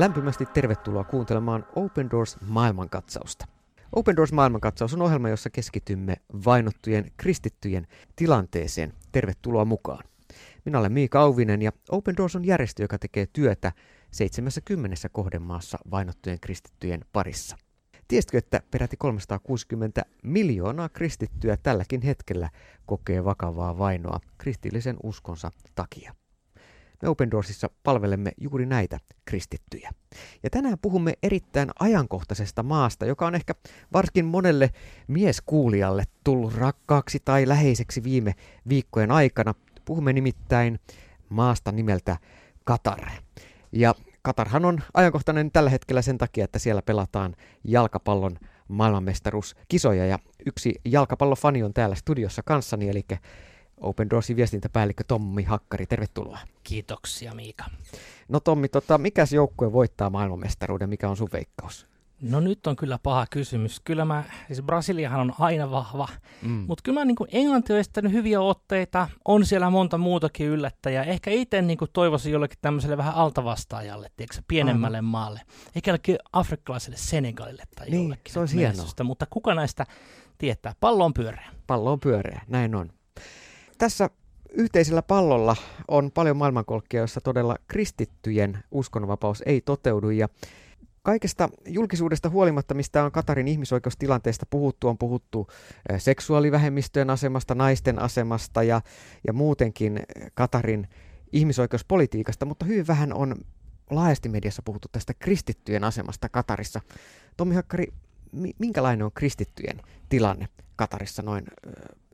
Lämpimästi tervetuloa kuuntelemaan Open Doors maailmankatsausta. Open Doors maailmankatsaus on ohjelma, jossa keskitymme vainottujen kristittyjen tilanteeseen. Tervetuloa mukaan. Minä olen Miika Auvinen ja Open Doors on järjestö, joka tekee työtä 70 kohdemaassa vainottujen kristittyjen parissa. Tiesitkö, että peräti 360 miljoonaa kristittyä tälläkin hetkellä kokee vakavaa vainoa kristillisen uskonsa takia? Me Open Doorsissa palvelemme juuri näitä kristittyjä. Ja tänään puhumme erittäin ajankohtaisesta maasta, joka on ehkä varsinkin monelle mieskuulijalle tullut rakkaaksi tai läheiseksi viime viikkojen aikana. Puhumme nimittäin maasta nimeltä Katar. Ja Katarhan on ajankohtainen tällä hetkellä sen takia, että siellä pelataan jalkapallon maailmanmestaruuskisoja ja yksi jalkapallofani on täällä studiossa kanssani, eli Open Doorsin viestintäpäällikkö Tommi Hakkari, tervetuloa. Kiitoksia Miika. No Tommi, tota, mikäs joukkue voittaa maailmanmestaruuden, mikä on sun veikkaus? No nyt on kyllä paha kysymys. Kyllä mä, siis Brasiliahan on aina vahva, mm. mutta kyllä mä niin Englanti on hyviä otteita, on siellä monta muutakin yllättäjää. Ehkä itse niin toivoisin jollekin tämmöiselle vähän altavastaajalle, tiedätkö, pienemmälle Aivan. maalle. Ehkä jollekin afrikkalaiselle Senegalille tai niin, jollekin. se olisi hienoa. Mutta kuka näistä tietää? Pallo on pyöreä. Pallo on pyöreä, näin on. Tässä yhteisellä pallolla on paljon maailmankolkkia, joissa todella kristittyjen uskonvapaus ei toteudu ja Kaikesta julkisuudesta huolimatta, mistä on Katarin ihmisoikeustilanteesta puhuttu, on puhuttu eh, seksuaalivähemmistöjen asemasta, naisten asemasta ja, ja muutenkin eh, Katarin ihmisoikeuspolitiikasta, mutta hyvin vähän on laajasti mediassa puhuttu tästä kristittyjen asemasta Katarissa. Tommi Hakkari, minkälainen on kristittyjen tilanne Katarissa noin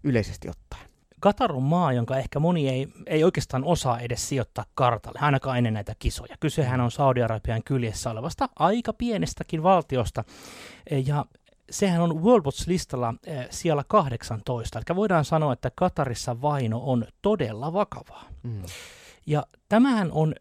yleisesti ottaen? Katar on maa, jonka ehkä moni ei, ei oikeastaan osaa edes sijoittaa kartalle, ainakaan ennen näitä kisoja. Kysehän on Saudi-Arabian kyljessä olevasta aika pienestäkin valtiosta. Ja sehän on World Watch-listalla eh, siellä 18. Eli voidaan sanoa, että Katarissa vaino on todella vakavaa. Mm. Ja tämähän on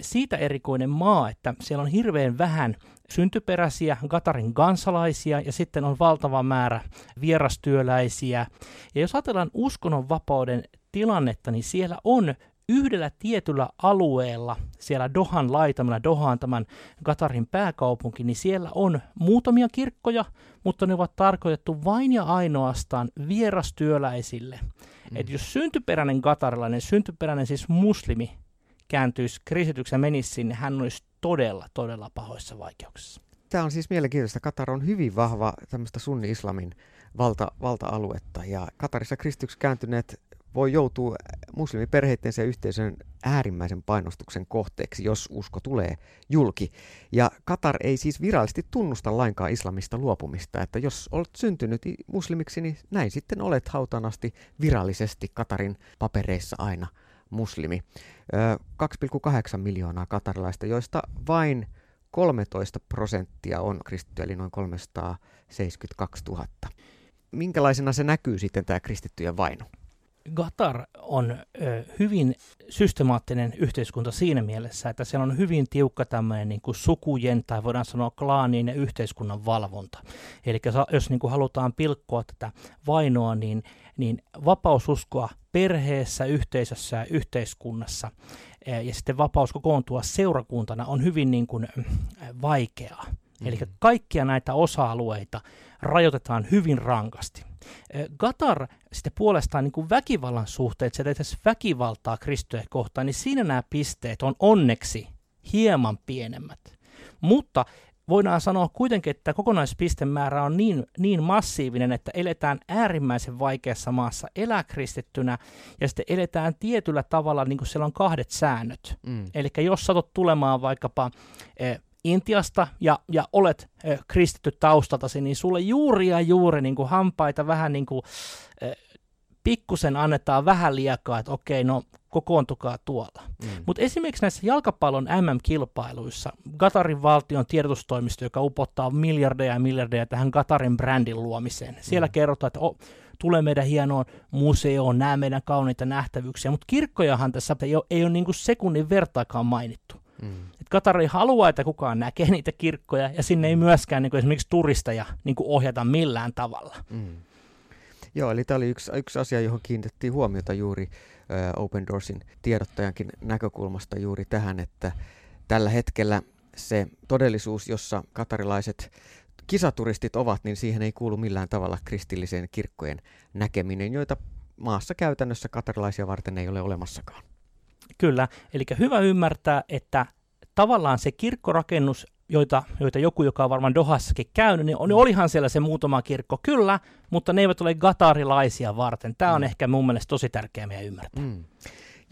siitä erikoinen maa, että siellä on hirveän vähän syntyperäisiä Katarin kansalaisia ja sitten on valtava määrä vierastyöläisiä. Ja jos ajatellaan uskonnonvapauden tilannetta, niin siellä on yhdellä tietyllä alueella, siellä Dohan laitamilla, Doha on tämän Katarin pääkaupunki, niin siellä on muutamia kirkkoja, mutta ne ovat tarkoitettu vain ja ainoastaan vierastyöläisille. Mm. Et jos syntyperäinen katarilainen, syntyperäinen siis muslimi, kääntyisi kristityksen menisi sinne, hän olisi todella, todella pahoissa vaikeuksissa. Tämä on siis mielenkiintoista. Katar on hyvin vahva tämmöistä sunni-islamin valta, valta-aluetta ja Katarissa kristityksi kääntyneet voi joutua muslimiperheiden ja yhteisön äärimmäisen painostuksen kohteeksi, jos usko tulee julki. Ja Katar ei siis virallisesti tunnusta lainkaan islamista luopumista, että jos olet syntynyt muslimiksi, niin näin sitten olet hautanasti virallisesti Katarin papereissa aina muslimi. 2,8 miljoonaa katarilaista, joista vain 13 prosenttia on kristittyjä, eli noin 372 000. Minkälaisena se näkyy sitten tämä kristittyjen vaino? Qatar on hyvin systemaattinen yhteiskunta siinä mielessä, että siellä on hyvin tiukka tämmöinen niin kuin sukujen tai voidaan sanoa klaanien ja yhteiskunnan valvonta. Eli jos niin kuin halutaan pilkkoa tätä vainoa, niin, niin vapaususkoa perheessä, yhteisössä ja yhteiskunnassa ja sitten vapaus kokoontua seurakuntana on hyvin niin kuin, vaikeaa. Mm. Eli kaikkia näitä osa-alueita rajoitetaan hyvin rankasti. Qatar sitten puolestaan niin kuin väkivallan suhteet, se tehdään väkivaltaa kristyjä kohtaan, niin siinä nämä pisteet on onneksi hieman pienemmät. Mutta voidaan sanoa kuitenkin, että kokonaispistemäärä on niin, niin massiivinen, että eletään äärimmäisen vaikeassa maassa elää kristittynä ja sitten eletään tietyllä tavalla, niin kuin siellä on kahdet säännöt. Mm. Eli jos satut tulemaan vaikkapa eh, Intiasta ja, ja olet eh, kristitty taustaltasi, niin sulle juuri ja juuri niin kuin hampaita vähän niin kuin, eh, pikkusen annetaan vähän liekaa, että okei, no kokoontukaa tuolla. Mm. Mutta esimerkiksi näissä jalkapallon MM-kilpailuissa Katarin valtion tiedotustoimisto, joka upottaa miljardeja ja miljardeja tähän Katarin brändin luomiseen, siellä mm. kerrotaan, että oh, tulee meidän hienoon museoon, nämä meidän kauniita nähtävyyksiä, mutta kirkkojahan tässä ei ole, ei ole niin sekunnin vertaakaan mainittu. Mm. Et Katar ei halua, että kukaan näkee niitä kirkkoja, ja sinne ei mm. myöskään niin kuin esimerkiksi turisteja niin kuin ohjata millään tavalla. Mm. Joo, eli tämä oli yksi, yksi asia, johon kiinnitettiin huomiota juuri Open Doorsin tiedottajankin näkökulmasta juuri tähän, että tällä hetkellä se todellisuus, jossa katarilaiset kisaturistit ovat, niin siihen ei kuulu millään tavalla kristilliseen kirkkojen näkeminen, joita maassa käytännössä katarilaisia varten ei ole olemassakaan. Kyllä, eli hyvä ymmärtää, että tavallaan se kirkkorakennus, joita, joita joku, joka on varmaan Dohassakin käynyt, niin on, mm. olihan siellä se muutama kirkko, kyllä, mutta ne eivät ole gatarilaisia varten. Tämä on mm. ehkä mun mielestä tosi tärkeää meidän ymmärtää. Mm.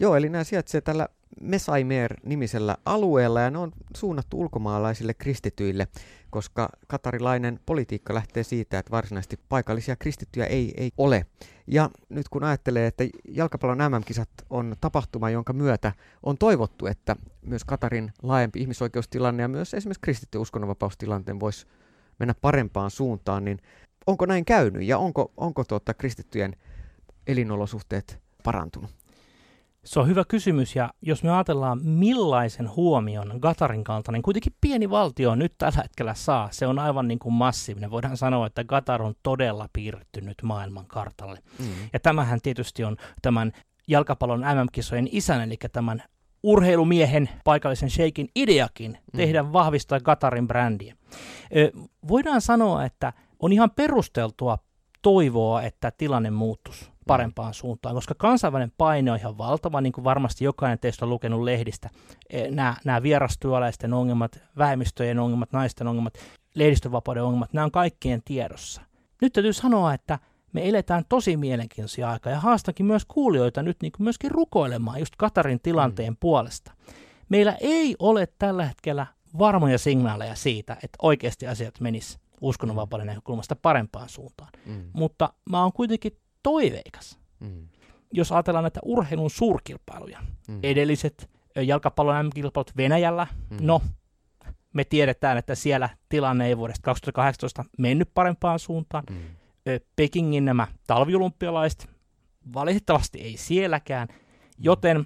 Joo, eli nämä sijaitsevat tällä Mesaimer-nimisellä alueella ja ne on suunnattu ulkomaalaisille kristityille, koska katarilainen politiikka lähtee siitä, että varsinaisesti paikallisia kristittyjä ei, ei ole. Ja nyt kun ajattelee, että jalkapallon MM-kisat on tapahtuma, jonka myötä on toivottu, että myös Katarin laajempi ihmisoikeustilanne ja myös esimerkiksi kristitty uskonnonvapaustilanteen voisi mennä parempaan suuntaan, niin onko näin käynyt ja onko, onko tuota kristittyjen elinolosuhteet parantunut? Se on hyvä kysymys, ja jos me ajatellaan, millaisen huomion Gatarin kaltainen, niin kuitenkin pieni valtio nyt tällä hetkellä saa, se on aivan niin kuin massiivinen. Voidaan sanoa, että Gatar on todella piirtynyt maailman kartalle. Mm. Ja tämähän tietysti on tämän jalkapallon MM-kisojen isän, eli tämän urheilumiehen, paikallisen sheikin ideakin mm. tehdä vahvistaa Gatarin brändiä. Ö, voidaan sanoa, että on ihan perusteltua toivoa, että tilanne muuttuisi parempaan suuntaan, koska kansainvälinen paine on ihan valtava, niin kuin varmasti jokainen teistä on lukenut lehdistä. E, nämä, nämä vierastyöläisten ongelmat, vähemmistöjen ongelmat, naisten ongelmat, lehdistövapauden ongelmat, nämä on kaikkien tiedossa. Nyt täytyy sanoa, että me eletään tosi mielenkiintoisia aikaa ja haastankin myös kuulijoita nyt niin kuin myöskin rukoilemaan just Katarin tilanteen mm. puolesta. Meillä ei ole tällä hetkellä varmoja signaaleja siitä, että oikeasti asiat menis uskonnonvapauden näkökulmasta parempaan suuntaan. Mm. Mutta mä oon kuitenkin toiveikas. Mm. Jos ajatellaan näitä urheilun suurkilpailuja, mm. edelliset jalkapallon MM-kilpailut Venäjällä, mm. no, me tiedetään, että siellä tilanne ei vuodesta 2018 mennyt parempaan suuntaan. Mm. Pekingin nämä talviolympialaiset, valitettavasti ei sielläkään, mm. joten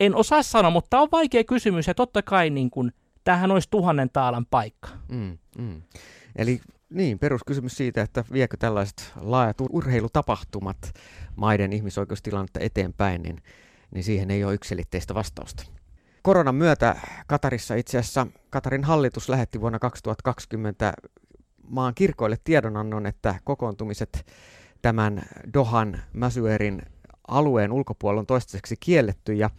en osaa sanoa, mutta on vaikea kysymys ja totta kai niin kun, tämähän olisi tuhannen taalan paikka. Mm, mm. Eli niin, peruskysymys siitä, että viekö tällaiset laajat urheilutapahtumat maiden ihmisoikeustilannetta eteenpäin, niin, niin siihen ei ole yksilitteistä vastausta. Koronan myötä Katarissa itse asiassa Katarin hallitus lähetti vuonna 2020 maan kirkoille tiedonannon, että kokoontumiset tämän Dohan Masuerin alueen ulkopuolella on toistaiseksi kielletty ja,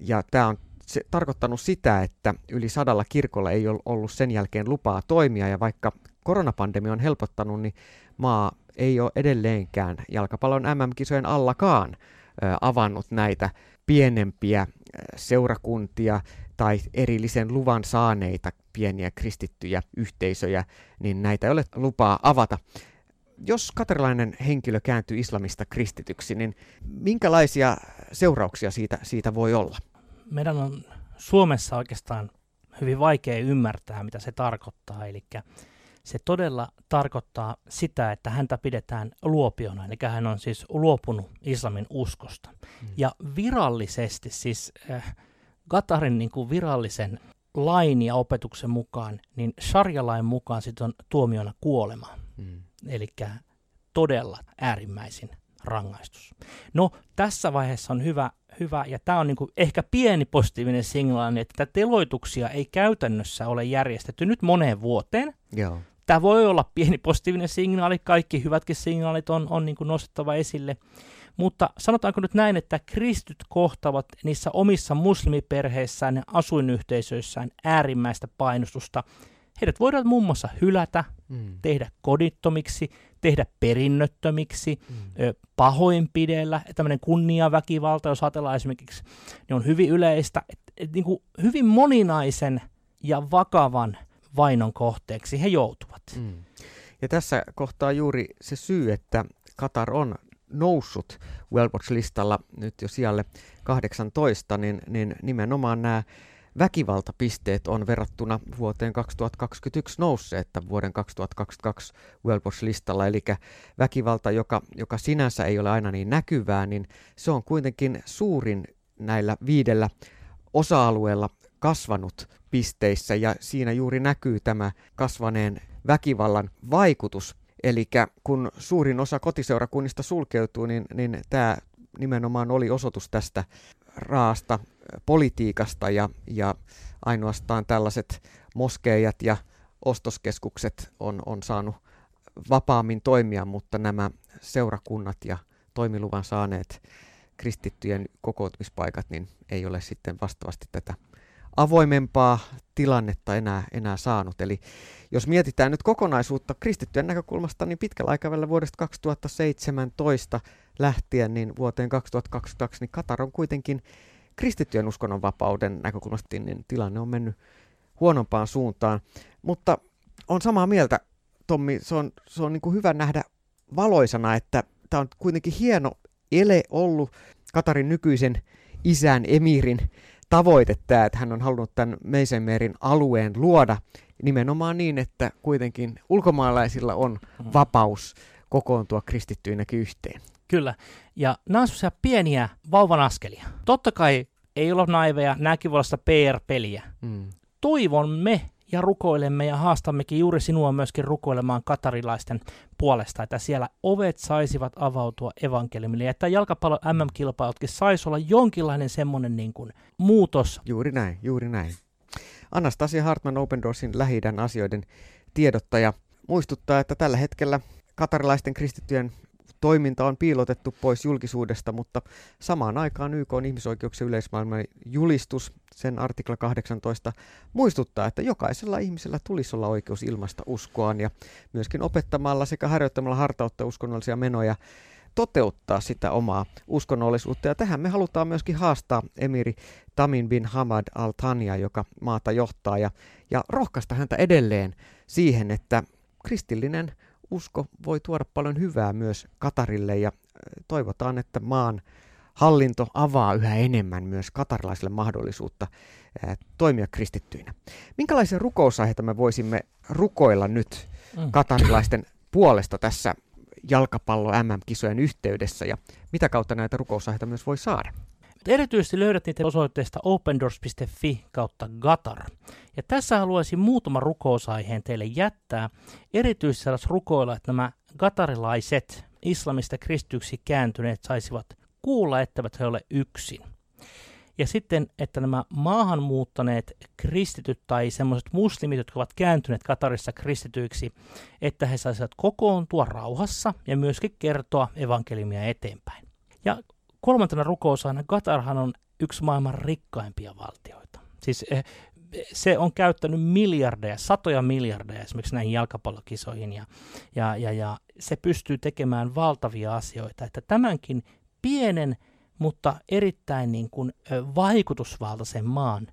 ja tämä on se tarkoittanut sitä, että yli sadalla kirkolla ei ole ollut sen jälkeen lupaa toimia ja vaikka koronapandemia on helpottanut, niin maa ei ole edelleenkään jalkapallon MM-kisojen allakaan avannut näitä pienempiä seurakuntia tai erillisen luvan saaneita pieniä kristittyjä yhteisöjä, niin näitä ei ole lupaa avata. Jos katarilainen henkilö kääntyy islamista kristityksi, niin minkälaisia seurauksia siitä, siitä voi olla? Meidän on Suomessa oikeastaan hyvin vaikea ymmärtää, mitä se tarkoittaa. Eli se todella tarkoittaa sitä, että häntä pidetään luopiona, eli hän on siis luopunut islamin uskosta. Mm. Ja virallisesti siis äh, Gatarin niin kuin virallisen lain ja opetuksen mukaan, niin sharia-lain mukaan sitten on tuomiona kuolema. Mm. Eli todella äärimmäisin rangaistus. No, tässä vaiheessa on hyvä, hyvä ja tämä on niin kuin ehkä pieni positiivinen signaali, että teloituksia ei käytännössä ole järjestetty nyt moneen vuoteen. Joo tämä voi olla pieni positiivinen signaali, kaikki hyvätkin signaalit on, on niin kuin nostettava esille, mutta sanotaanko nyt näin, että kristyt kohtavat niissä omissa muslimiperheissään ja asuinyhteisöissään äärimmäistä painostusta. Heidät voidaan muun muassa hylätä, mm. tehdä kodittomiksi, tehdä perinnöttömiksi, mm. pahoinpidellä, tämmöinen kunniaväkivalta, jos ajatellaan esimerkiksi, niin on hyvin yleistä, että, että niin kuin hyvin moninaisen ja vakavan vainon kohteeksi he joutuvat. Mm. Ja tässä kohtaa juuri se syy, että Katar on noussut Wellwatch-listalla nyt jo sijalle 18, niin, niin nimenomaan nämä väkivaltapisteet on verrattuna vuoteen 2021 nousseet vuoden 2022 Wellwatch-listalla, eli väkivalta, joka, joka sinänsä ei ole aina niin näkyvää, niin se on kuitenkin suurin näillä viidellä osa-alueella kasvanut pisteissä. Ja siinä juuri näkyy tämä kasvaneen väkivallan vaikutus. Eli kun suurin osa kotiseurakunnista sulkeutuu, niin, niin tämä nimenomaan oli osoitus tästä raasta politiikasta ja, ja ainoastaan tällaiset moskeijat ja ostoskeskukset on, on saanut vapaammin toimia, mutta nämä seurakunnat ja toimiluvan saaneet kristittyjen kokoontumispaikat, niin ei ole sitten vastaavasti tätä avoimempaa tilannetta enää, enää saanut. Eli jos mietitään nyt kokonaisuutta kristittyjen näkökulmasta, niin pitkällä aikavälillä vuodesta 2017 lähtien niin vuoteen 2022, niin Katar on kuitenkin kristittyjen uskonnonvapauden näkökulmasta, niin tilanne on mennyt huonompaan suuntaan. Mutta on samaa mieltä, Tommi, se on, se on niin kuin hyvä nähdä valoisana, että tämä on kuitenkin hieno ele ollut Katarin nykyisen isän emirin tavoite tämä, että hän on halunnut tämän Meisenmeerin alueen luoda nimenomaan niin, että kuitenkin ulkomaalaisilla on mm. vapaus kokoontua kristittyinäkin yhteen. Kyllä, ja nämä on pieniä vauvan askelia. Totta kai ei olla naiveja, nämäkin voi olla PR-peliä. Mm. Toivon me ja rukoilemme ja haastammekin juuri sinua myöskin rukoilemaan katarilaisten puolesta, että siellä ovet saisivat avautua evankeliumille, ja että jalkapallon MM-kilpailutkin saisi olla jonkinlainen semmoinen niin kuin muutos. Juuri näin, juuri näin. Anastasia Hartman Open Doorsin lähi asioiden tiedottaja muistuttaa, että tällä hetkellä katarilaisten kristittyjen toiminta on piilotettu pois julkisuudesta, mutta samaan aikaan YK on ihmisoikeuksien yleismaailman julistus, sen artikla 18, muistuttaa, että jokaisella ihmisellä tulisi olla oikeus ilmaista uskoaan ja myöskin opettamalla sekä harjoittamalla hartautta uskonnollisia menoja toteuttaa sitä omaa uskonnollisuutta. Ja tähän me halutaan myöskin haastaa emiri Tamin bin Hamad al-Tania, joka maata johtaa, ja, ja rohkaista häntä edelleen siihen, että kristillinen usko voi tuoda paljon hyvää myös Katarille ja toivotaan, että maan hallinto avaa yhä enemmän myös katarilaisille mahdollisuutta toimia kristittyinä. Minkälaisia rukousaiheita me voisimme rukoilla nyt mm. katarilaisten puolesta tässä jalkapallo MM-kisojen yhteydessä ja mitä kautta näitä rukousaiheita myös voi saada? Erityisesti löydät niitä osoitteesta opendoors.fi kautta Gatar. Ja tässä haluaisin muutaman rukousaiheen teille jättää. Erityisesti saada rukoilla, että nämä gatarilaiset islamista kristyksi kääntyneet saisivat kuulla, etteivät he ole yksin. Ja sitten, että nämä maahanmuuttaneet kristityt tai semmoiset muslimit, jotka ovat kääntyneet Katarissa kristityiksi, että he saisivat kokoontua rauhassa ja myöskin kertoa evankeliumia eteenpäin. Ja kolmantena rukousana Katarhan on yksi maailman rikkaimpia valtioita. Siis eh, se on käyttänyt miljardeja, satoja miljardeja esimerkiksi näihin jalkapallokisoihin ja, ja, ja, ja se pystyy tekemään valtavia asioita, että tämänkin pienen, mutta erittäin niin kuin vaikutusvaltaisen maan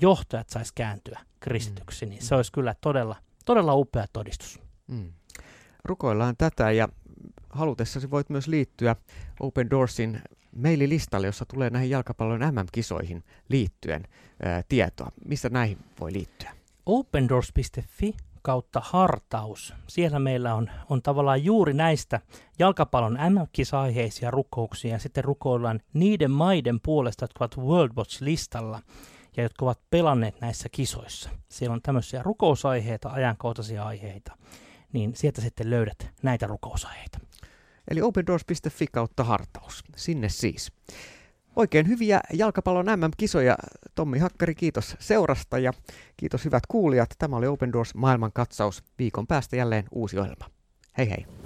johtajat saisi kääntyä kristityksi, niin se olisi kyllä todella, todella upea todistus. Mm. Rukoillaan tätä ja halutessasi voit myös liittyä Open Doorsin maililistalle, jossa tulee näihin jalkapallon MM-kisoihin liittyen ää, tietoa. Mistä näihin voi liittyä? opendoors.fi kautta hartaus. Siellä meillä on, on tavallaan juuri näistä jalkapallon MM-kisaiheisia rukouksia ja sitten rukoillaan niiden maiden puolesta, jotka ovat World Watch-listalla ja jotka ovat pelanneet näissä kisoissa. Siellä on tämmöisiä rukousaiheita, ajankohtaisia aiheita, niin sieltä sitten löydät näitä rukousaiheita. Eli opendoors.fi kautta hartaus. Sinne siis. Oikein hyviä jalkapallon MM-kisoja. Tommi Hakkari, kiitos seurasta ja kiitos hyvät kuulijat. Tämä oli Open Doors maailmankatsaus. Viikon päästä jälleen uusi ohjelma. Hei hei!